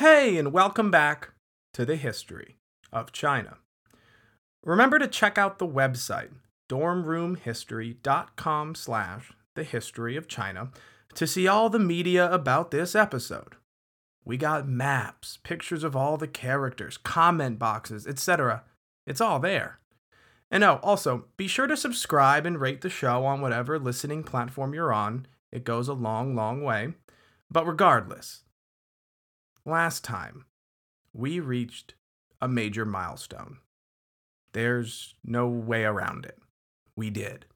Hey, and welcome back to the history of China. Remember to check out the website dormroomhistory.com slash the history of China to see all the media about this episode. We got maps, pictures of all the characters, comment boxes, etc. It's all there. And oh, also, be sure to subscribe and rate the show on whatever listening platform you're on. It goes a long, long way. But regardless, last time we reached a major milestone. There's no way around it. We did.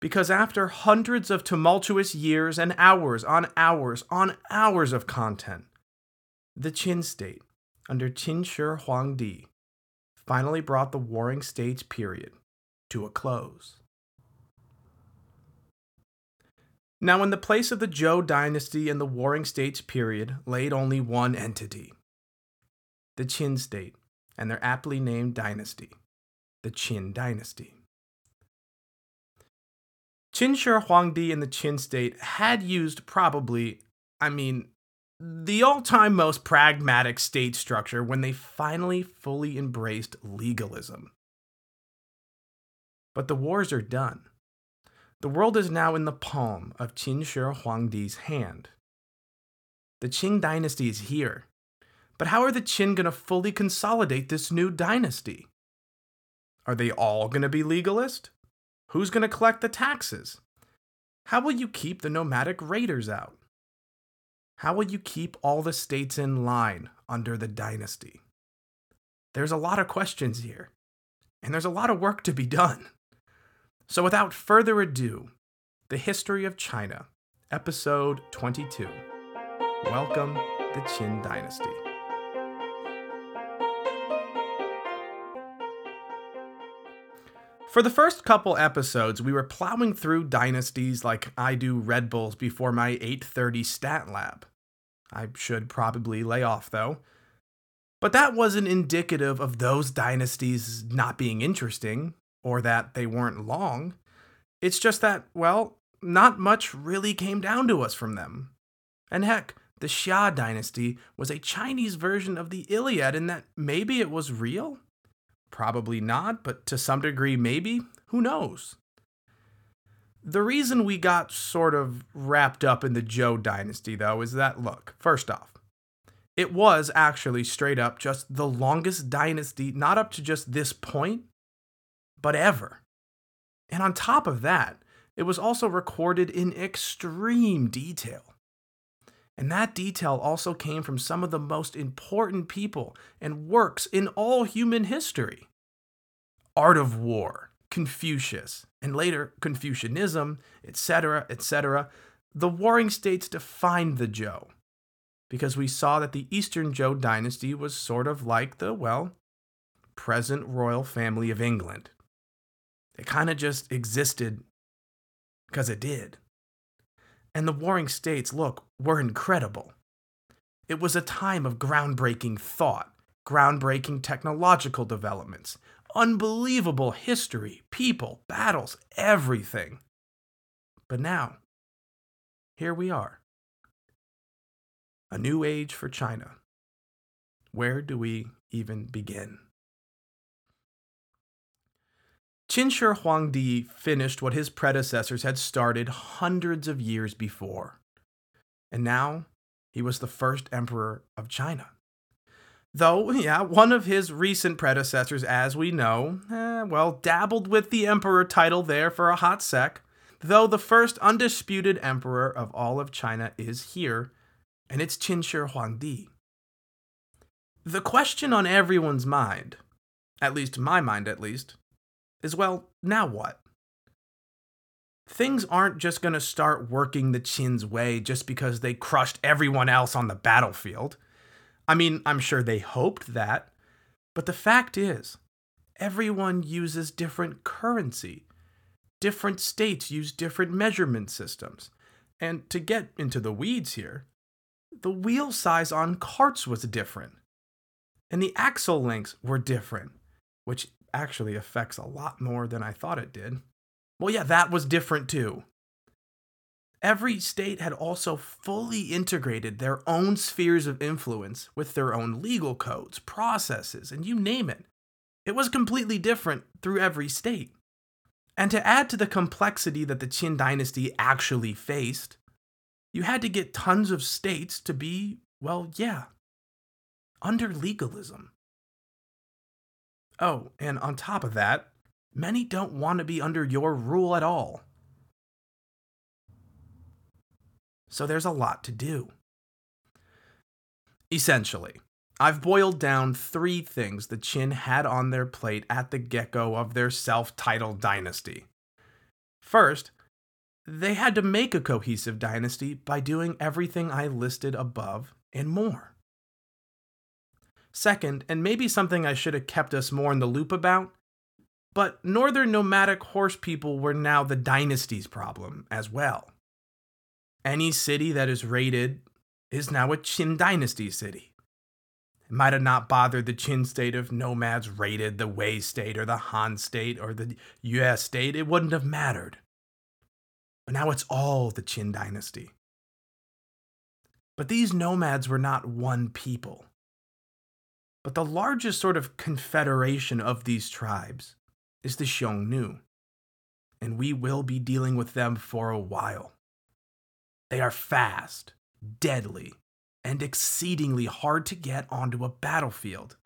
Because after hundreds of tumultuous years and hours on hours on hours of content, the Qin state, under Qin Shi Huangdi, finally brought the Warring States period to a close. Now, in the place of the Zhou dynasty and the Warring States period laid only one entity the Qin state and their aptly named dynasty, the Qin dynasty. Qin Shi Huangdi and the Qin state had used probably, I mean, the all time most pragmatic state structure when they finally fully embraced legalism. But the wars are done. The world is now in the palm of Qin Shi Huangdi's hand. The Qin dynasty is here. But how are the Qin going to fully consolidate this new dynasty? Are they all going to be legalist? Who's going to collect the taxes? How will you keep the nomadic raiders out? How will you keep all the states in line under the dynasty? There's a lot of questions here, and there's a lot of work to be done. So, without further ado, the history of China, episode 22. Welcome, the Qin Dynasty. For the first couple episodes, we were plowing through dynasties like I do Red Bulls before my 8:30 stat lab. I should probably lay off though. But that wasn't indicative of those dynasties not being interesting or that they weren't long. It's just that, well, not much really came down to us from them. And heck, the Xia dynasty was a Chinese version of the Iliad in that maybe it was real? Probably not, but to some degree, maybe. Who knows? The reason we got sort of wrapped up in the Zhou dynasty, though, is that look, first off, it was actually straight up just the longest dynasty, not up to just this point, but ever. And on top of that, it was also recorded in extreme detail. And that detail also came from some of the most important people and works in all human history Art of War, Confucius, and later Confucianism, etc., etc. The warring states defined the Zhou because we saw that the Eastern Zhou dynasty was sort of like the, well, present royal family of England. It kind of just existed because it did and the warring states, look, were incredible. It was a time of groundbreaking thought, groundbreaking technological developments, unbelievable history, people, battles, everything. But now, here we are. A new age for China. Where do we even begin? Qin Shi Huangdi finished what his predecessors had started hundreds of years before. And now he was the first emperor of China. Though, yeah, one of his recent predecessors, as we know, eh, well, dabbled with the emperor title there for a hot sec, though the first undisputed emperor of all of China is here, and it's Qin Shi Huangdi. The question on everyone's mind, at least my mind at least, is well, now what? Things aren't just going to start working the Qin's way just because they crushed everyone else on the battlefield. I mean, I'm sure they hoped that, but the fact is, everyone uses different currency. Different states use different measurement systems. And to get into the weeds here, the wheel size on carts was different. And the axle lengths were different, which actually affects a lot more than I thought it did. Well, yeah, that was different too. every state had also fully integrated their own spheres of influence with their own legal codes, processes, and you name it. It was completely different through every state. And to add to the complexity that the Qin dynasty actually faced, you had to get tons of states to be, well, yeah, under legalism. Oh, and on top of that, many don't want to be under your rule at all. So there's a lot to do. Essentially, I've boiled down three things the Qin had on their plate at the get go of their self titled dynasty. First, they had to make a cohesive dynasty by doing everything I listed above and more. Second, and maybe something I should have kept us more in the loop about, but northern nomadic horse people were now the dynasty's problem as well. Any city that is raided is now a Qin dynasty city. It might have not bothered the Qin state if nomads raided the Wei state or the Han state or the Yue state. It wouldn't have mattered. But now it's all the Qin dynasty. But these nomads were not one people, but the largest sort of confederation of these tribes is the Xiongnu, and we will be dealing with them for a while. They are fast, deadly, and exceedingly hard to get onto a battlefield.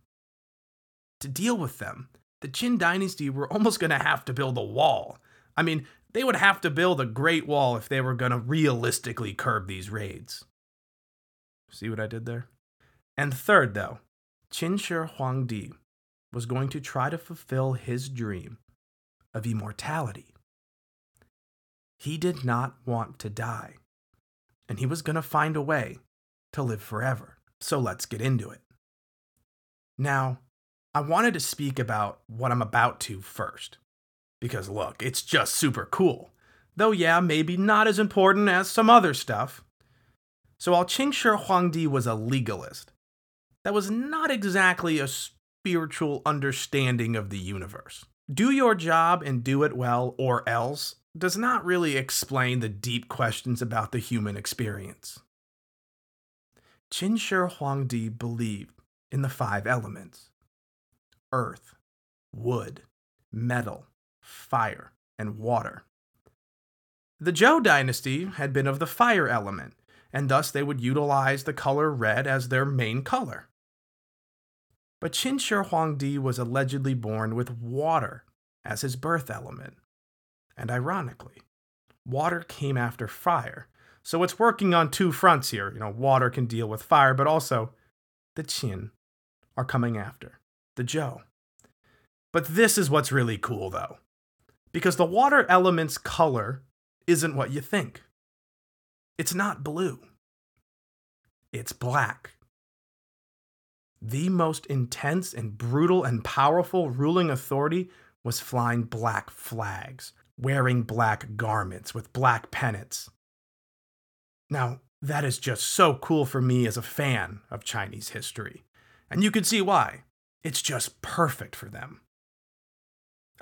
To deal with them, the Qin dynasty were almost going to have to build a wall. I mean, they would have to build a great wall if they were going to realistically curb these raids. See what I did there? And third, though, Qin Shi Huangdi was going to try to fulfill his dream of immortality. He did not want to die, and he was going to find a way to live forever. So let's get into it. Now, I wanted to speak about what I'm about to first. Because look, it's just super cool. Though, yeah, maybe not as important as some other stuff. So while Qin Shi Huangdi was a legalist, that was not exactly a spiritual understanding of the universe. Do your job and do it well, or else, does not really explain the deep questions about the human experience. Qin Shi Huangdi believed in the five elements earth, wood, metal, fire, and water. The Zhou dynasty had been of the fire element, and thus they would utilize the color red as their main color. But Qin Shi Huangdi was allegedly born with water as his birth element. And ironically, water came after fire, so it's working on two fronts here. You know, water can deal with fire, but also the Qin are coming after the Zhou. But this is what's really cool, though because the water element's color isn't what you think. It's not blue, it's black. The most intense and brutal and powerful ruling authority was flying black flags, wearing black garments with black pennants. Now, that is just so cool for me as a fan of Chinese history. And you can see why. It's just perfect for them.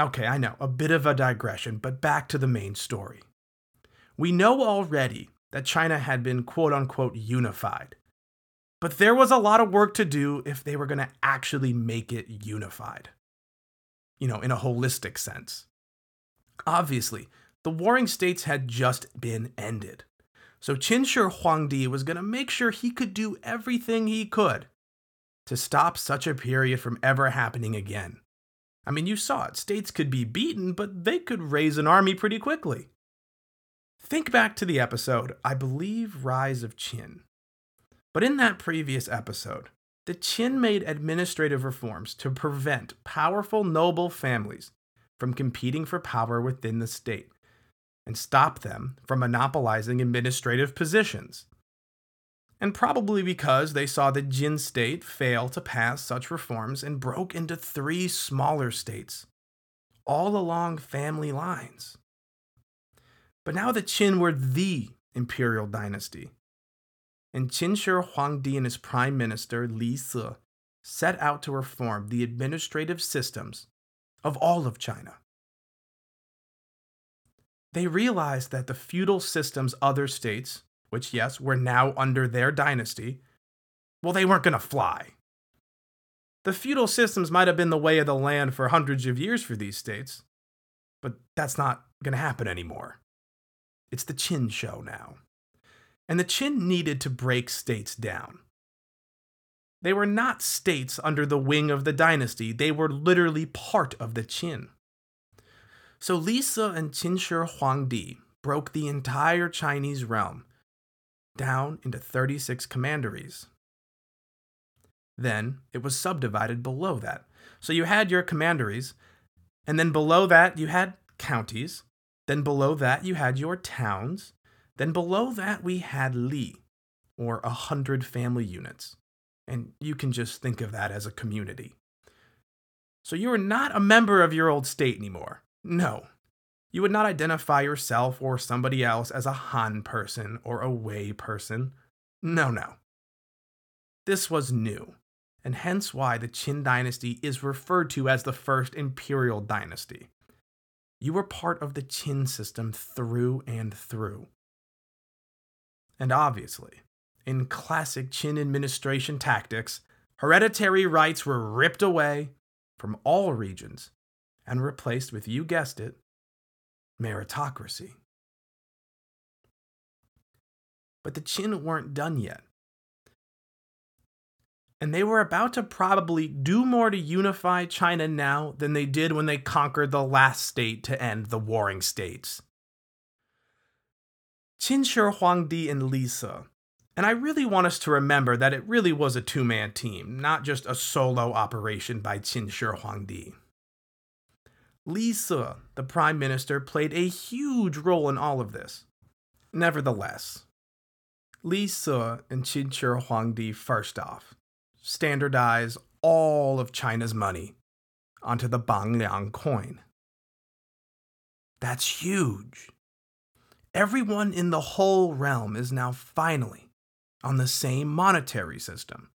Okay, I know, a bit of a digression, but back to the main story. We know already that China had been quote unquote unified, but there was a lot of work to do if they were going to actually make it unified. You know, in a holistic sense. Obviously, the warring states had just been ended. So Qin Shi Huangdi was going to make sure he could do everything he could to stop such a period from ever happening again. I mean, you saw it. States could be beaten, but they could raise an army pretty quickly. Think back to the episode, I believe Rise of Qin. But in that previous episode, the Qin made administrative reforms to prevent powerful noble families from competing for power within the state and stop them from monopolizing administrative positions and probably because they saw the Jin state fail to pass such reforms and broke into three smaller states, all along family lines. But now the Qin were the imperial dynasty, and Qin Shi Huangdi and his prime minister Li Si set out to reform the administrative systems of all of China. they realized that the feudal system's other states, which, yes, were now under their dynasty, well, they weren't going to fly. The feudal systems might have been the way of the land for hundreds of years for these states, but that's not going to happen anymore. It's the Qin show now. And the Qin needed to break states down. They were not states under the wing of the dynasty, they were literally part of the Qin. So Li Si and Qin Shi Huangdi broke the entire Chinese realm down into 36 commanderies. Then it was subdivided below that. So you had your commanderies, and then below that you had counties, then below that you had your towns, then below that we had li, or a hundred family units. And you can just think of that as a community. So you are not a member of your old state anymore. No. You would not identify yourself or somebody else as a Han person or a Wei person. No, no. This was new, and hence why the Qin dynasty is referred to as the first imperial dynasty. You were part of the Qin system through and through. And obviously, in classic Qin administration tactics, hereditary rights were ripped away from all regions and replaced with, you guessed it, meritocracy. But the Qin weren't done yet. And they were about to probably do more to unify China now than they did when they conquered the last state to end the warring states. Qin Shi Huangdi and Li Si. And I really want us to remember that it really was a two man team, not just a solo operation by Qin Shi Huangdi. Li Si, the prime minister, played a huge role in all of this. Nevertheless, Li Si and Qin Shi Huangdi first off standardize all of China's money onto the Banliang coin. That's huge. Everyone in the whole realm is now finally on the same monetary system.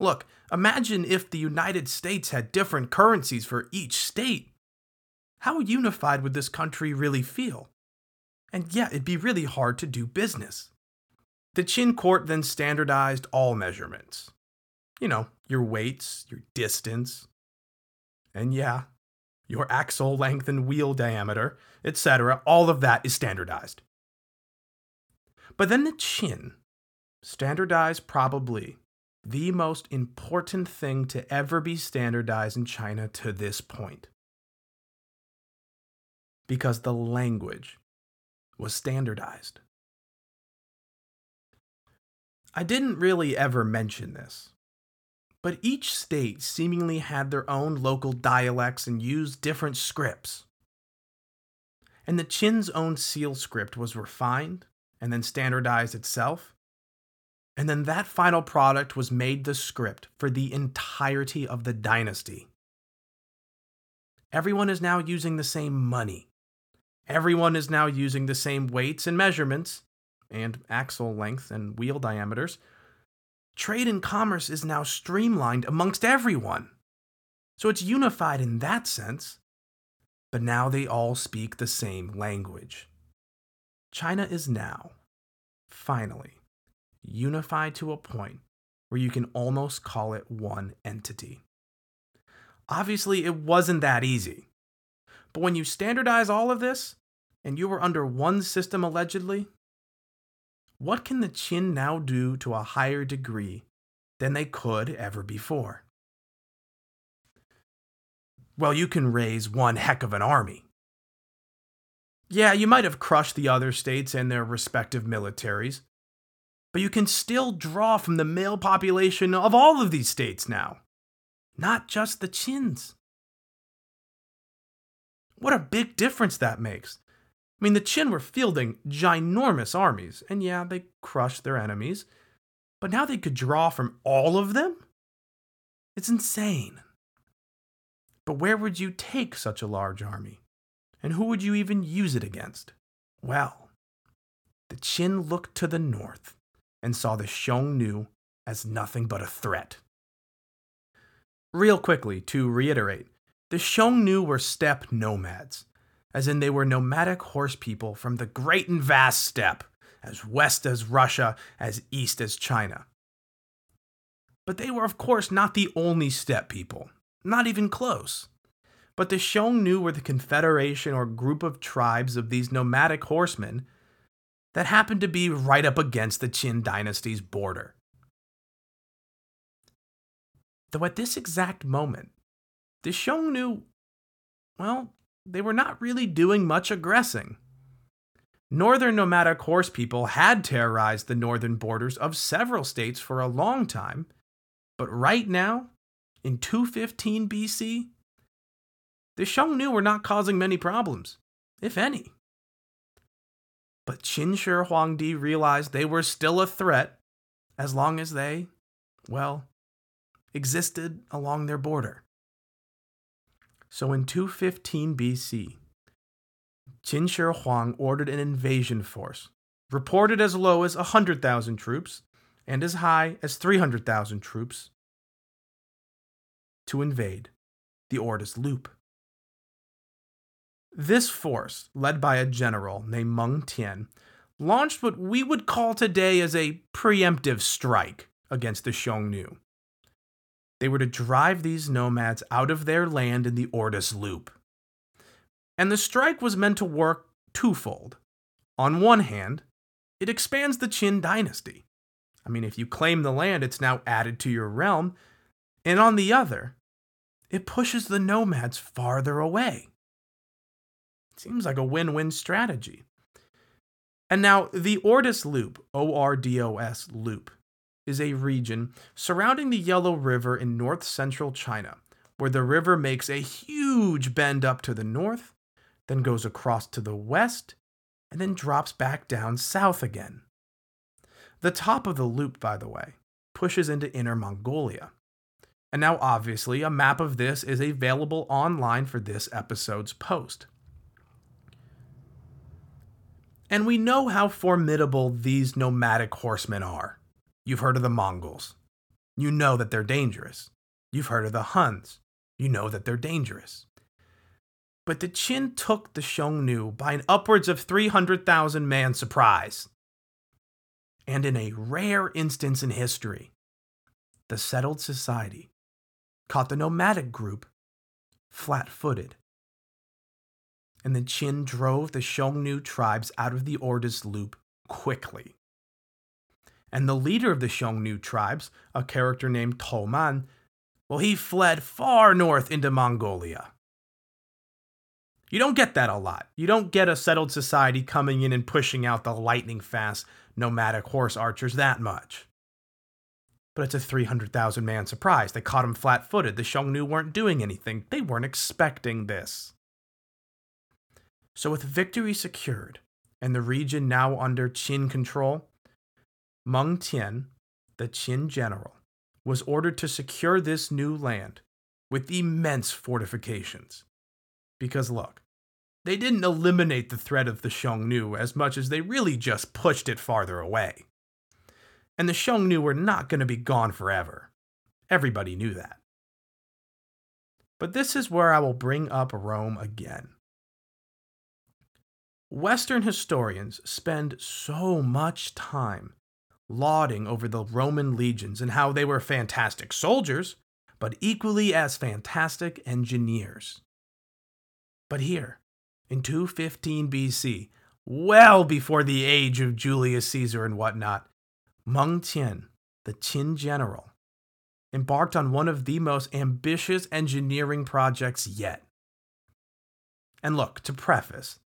Look, imagine if the United States had different currencies for each state. How unified would this country really feel? And yeah, it'd be really hard to do business. The Qin court then standardized all measurements. You know, your weights, your distance, and yeah, your axle length and wheel diameter, etc. All of that is standardized. But then the Qin, standardized probably the most important thing to ever be standardized in China to this point. Because the language was standardized. I didn't really ever mention this, but each state seemingly had their own local dialects and used different scripts. And the Qin's own seal script was refined and then standardized itself. And then that final product was made the script for the entirety of the dynasty. Everyone is now using the same money. Everyone is now using the same weights and measurements, and axle length and wheel diameters. Trade and commerce is now streamlined amongst everyone. So it's unified in that sense, but now they all speak the same language. China is now, finally, unified to a point where you can almost call it one entity. Obviously, it wasn't that easy. But when you standardize all of this, and you were under one system allegedly, what can the Qin now do to a higher degree than they could ever before? Well, you can raise one heck of an army. Yeah, you might have crushed the other states and their respective militaries, but you can still draw from the male population of all of these states now, not just the Qin's. What a big difference that makes. I mean, the Qin were fielding ginormous armies, and yeah, they crushed their enemies, but now they could draw from all of them? It's insane. But where would you take such a large army? And who would you even use it against? Well, the Qin looked to the north and saw the Xiongnu as nothing but a threat. Real quickly, to reiterate, the Xiongnu were steppe nomads, as in they were nomadic horse people from the great and vast steppe, as west as Russia, as east as China. But they were, of course, not the only steppe people, not even close. But the Xiongnu were the confederation or group of tribes of these nomadic horsemen that happened to be right up against the Qin dynasty's border. Though at this exact moment, the Xiongnu, well, they were not really doing much aggressing. Northern nomadic horse people had terrorized the northern borders of several states for a long time, but right now, in 215 BC, the Xiongnu were not causing many problems, if any. But Qin Shi Huangdi realized they were still a threat as long as they, well, existed along their border. So in 215 BC, Qin Shi Huang ordered an invasion force, reported as low as 100,000 troops and as high as 300,000 troops, to invade the Ordos Loop. This force, led by a general named Meng Tian, launched what we would call today as a preemptive strike against the Xiongnu. They were to drive these nomads out of their land in the Ordos Loop. And the strike was meant to work twofold. On one hand, it expands the Qin dynasty. I mean, if you claim the land, it's now added to your realm. And on the other, it pushes the nomads farther away. Seems like a win win strategy. And now, the Ordos Loop, O R D O S Loop, is a region surrounding the Yellow River in north central China, where the river makes a huge bend up to the north, then goes across to the west, and then drops back down south again. The top of the loop, by the way, pushes into Inner Mongolia. And now, obviously, a map of this is available online for this episode's post. And we know how formidable these nomadic horsemen are. You've heard of the Mongols. You know that they're dangerous. You've heard of the Huns. You know that they're dangerous. But the Qin took the Xiongnu by an upwards of 300,000 man surprise. And in a rare instance in history, the settled society caught the nomadic group flat footed. And the Qin drove the Xiongnu tribes out of the Ordos Loop quickly and the leader of the Xiongnu tribes, a character named Toman, well, he fled far north into Mongolia. You don't get that a lot. You don't get a settled society coming in and pushing out the lightning fast nomadic horse archers that much. But it's a 300,000 man surprise. They caught him flat footed. The Xiongnu weren't doing anything, they weren't expecting this. So, with victory secured and the region now under Qin control, Meng Tian, the Qin general, was ordered to secure this new land with immense fortifications. Because look, they didn't eliminate the threat of the Xiongnu as much as they really just pushed it farther away. And the Xiongnu were not going to be gone forever. Everybody knew that. But this is where I will bring up Rome again. Western historians spend so much time lauding over the Roman legions and how they were fantastic soldiers, but equally as fantastic engineers. But here, in 215 BC, well before the age of Julius Caesar and whatnot, Meng Tian, the Qin general, embarked on one of the most ambitious engineering projects yet. And look, to preface,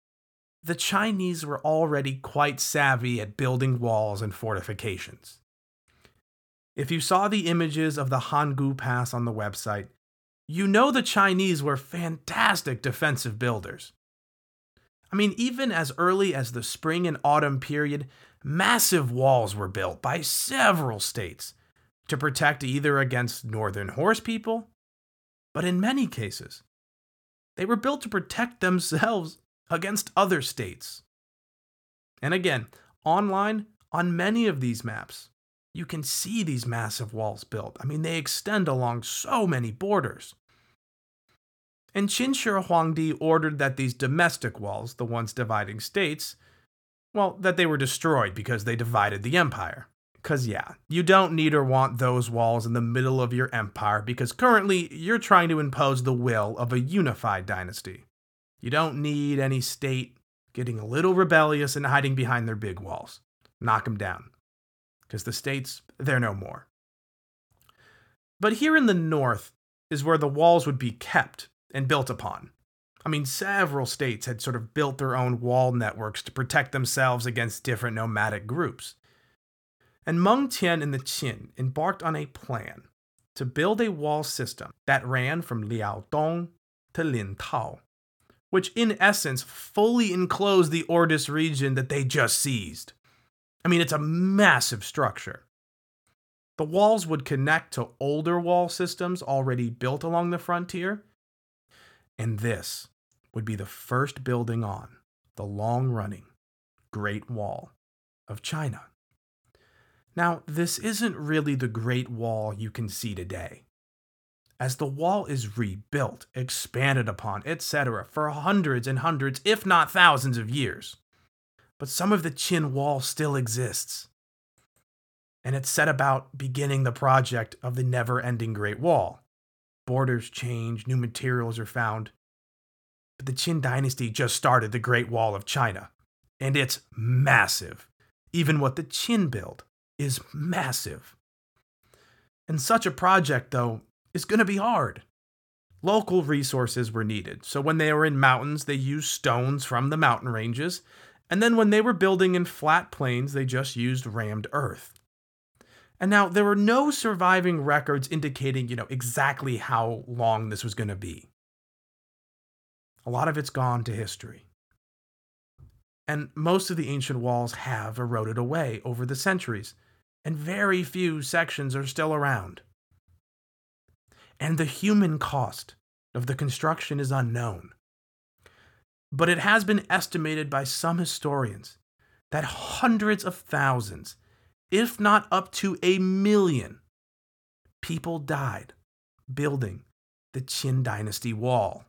the Chinese were already quite savvy at building walls and fortifications. If you saw the images of the Hangu Pass on the website, you know the Chinese were fantastic defensive builders. I mean, even as early as the spring and autumn period, massive walls were built by several states to protect either against northern horse people, but in many cases, they were built to protect themselves against other states. And again, online, on many of these maps, you can see these massive walls built. I mean, they extend along so many borders. And Qin Shi Huangdi ordered that these domestic walls, the ones dividing states, well, that they were destroyed because they divided the empire. Because, yeah, you don't need or want those walls in the middle of your empire because currently you're trying to impose the will of a unified dynasty. You don't need any state getting a little rebellious and hiding behind their big walls. Knock them down. Because the states, they're no more. But here in the north is where the walls would be kept and built upon. I mean, several states had sort of built their own wall networks to protect themselves against different nomadic groups. And Meng Tian and the Qin embarked on a plan to build a wall system that ran from Liaodong to Lin Tao, which in essence fully enclosed the Ordos region that they just seized. I mean, it's a massive structure. The walls would connect to older wall systems already built along the frontier. And this would be the first building on the long running Great Wall of China. Now, this isn't really the Great Wall you can see today. As the wall is rebuilt, expanded upon, etc., for hundreds and hundreds, if not thousands of years. But some of the Qin Wall still exists and it set about beginning the project of the never ending Great Wall. Borders change, new materials are found. But the Qin dynasty just started the Great Wall of China, and it's massive. Even what the Qin built is massive. And such a project, though, is going to be hard. Local resources were needed, so when they were in mountains, they used stones from the mountain ranges, and then when they were building in flat plains, they just used rammed earth. And now there were no surviving records indicating, you know, exactly how long this was going to be. A lot of it's gone to history. And most of the ancient walls have eroded away over the centuries, and very few sections are still around. And the human cost of the construction is unknown. But it has been estimated by some historians that hundreds of thousands if not up to a million, people died building the Qin dynasty wall.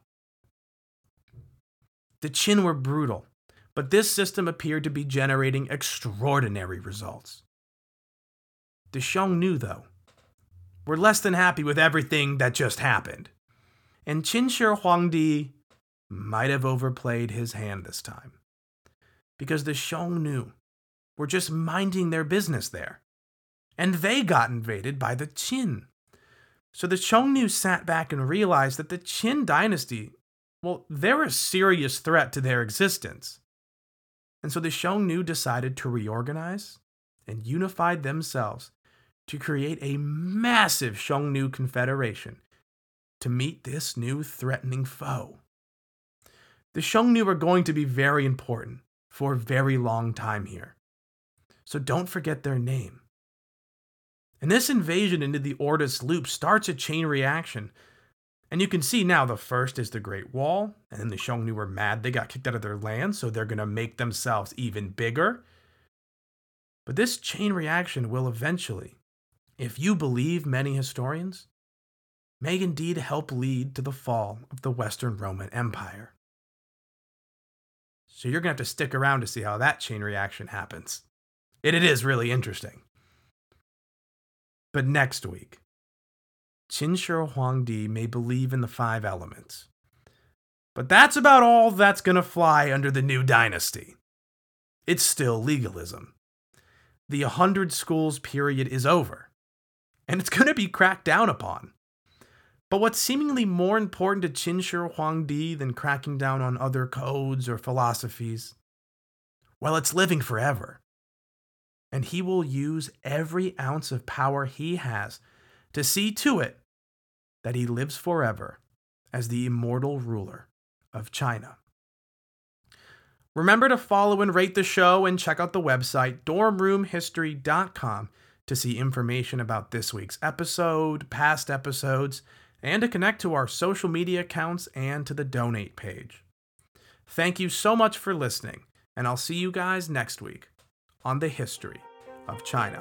The Qin were brutal, but this system appeared to be generating extraordinary results. The knew, though, were less than happy with everything that just happened, and Qin Shi Huangdi might have overplayed his hand this time. Because the Xiongnu were just minding their business there. And they got invaded by the Qin. So the Xiongnu sat back and realized that the Qin dynasty, well, they're a serious threat to their existence. And so the Xiongnu decided to reorganize and unified themselves to create a massive Xiongnu confederation to meet this new threatening foe. The Xiongnu are going to be very important for a very long time here so don't forget their name. And this invasion into the Ordos Loop starts a chain reaction. And you can see now the first is the Great Wall, and then the Xiongnu were mad they got kicked out of their land, so they're going to make themselves even bigger. But this chain reaction will eventually, if you believe many historians, may indeed help lead to the fall of the Western Roman Empire. So you're going to have to stick around to see how that chain reaction happens. It, it is really interesting. But next week, Qin Shi Huangdi may believe in the five elements. But that's about all that's going to fly under the new dynasty. It's still legalism. The 100 schools period is over, and it's going to be cracked down upon. But what's seemingly more important to Qin Shi Huangdi than cracking down on other codes or philosophies? Well, it's living forever and he will use every ounce of power he has to see to it that he lives forever as the immortal ruler of China. Remember to follow and rate the show and check out the website dormroomhistory.com to see information about this week's episode, past episodes, and to connect to our social media accounts and to the donate page. Thank you so much for listening, and I'll see you guys next week on the history of China.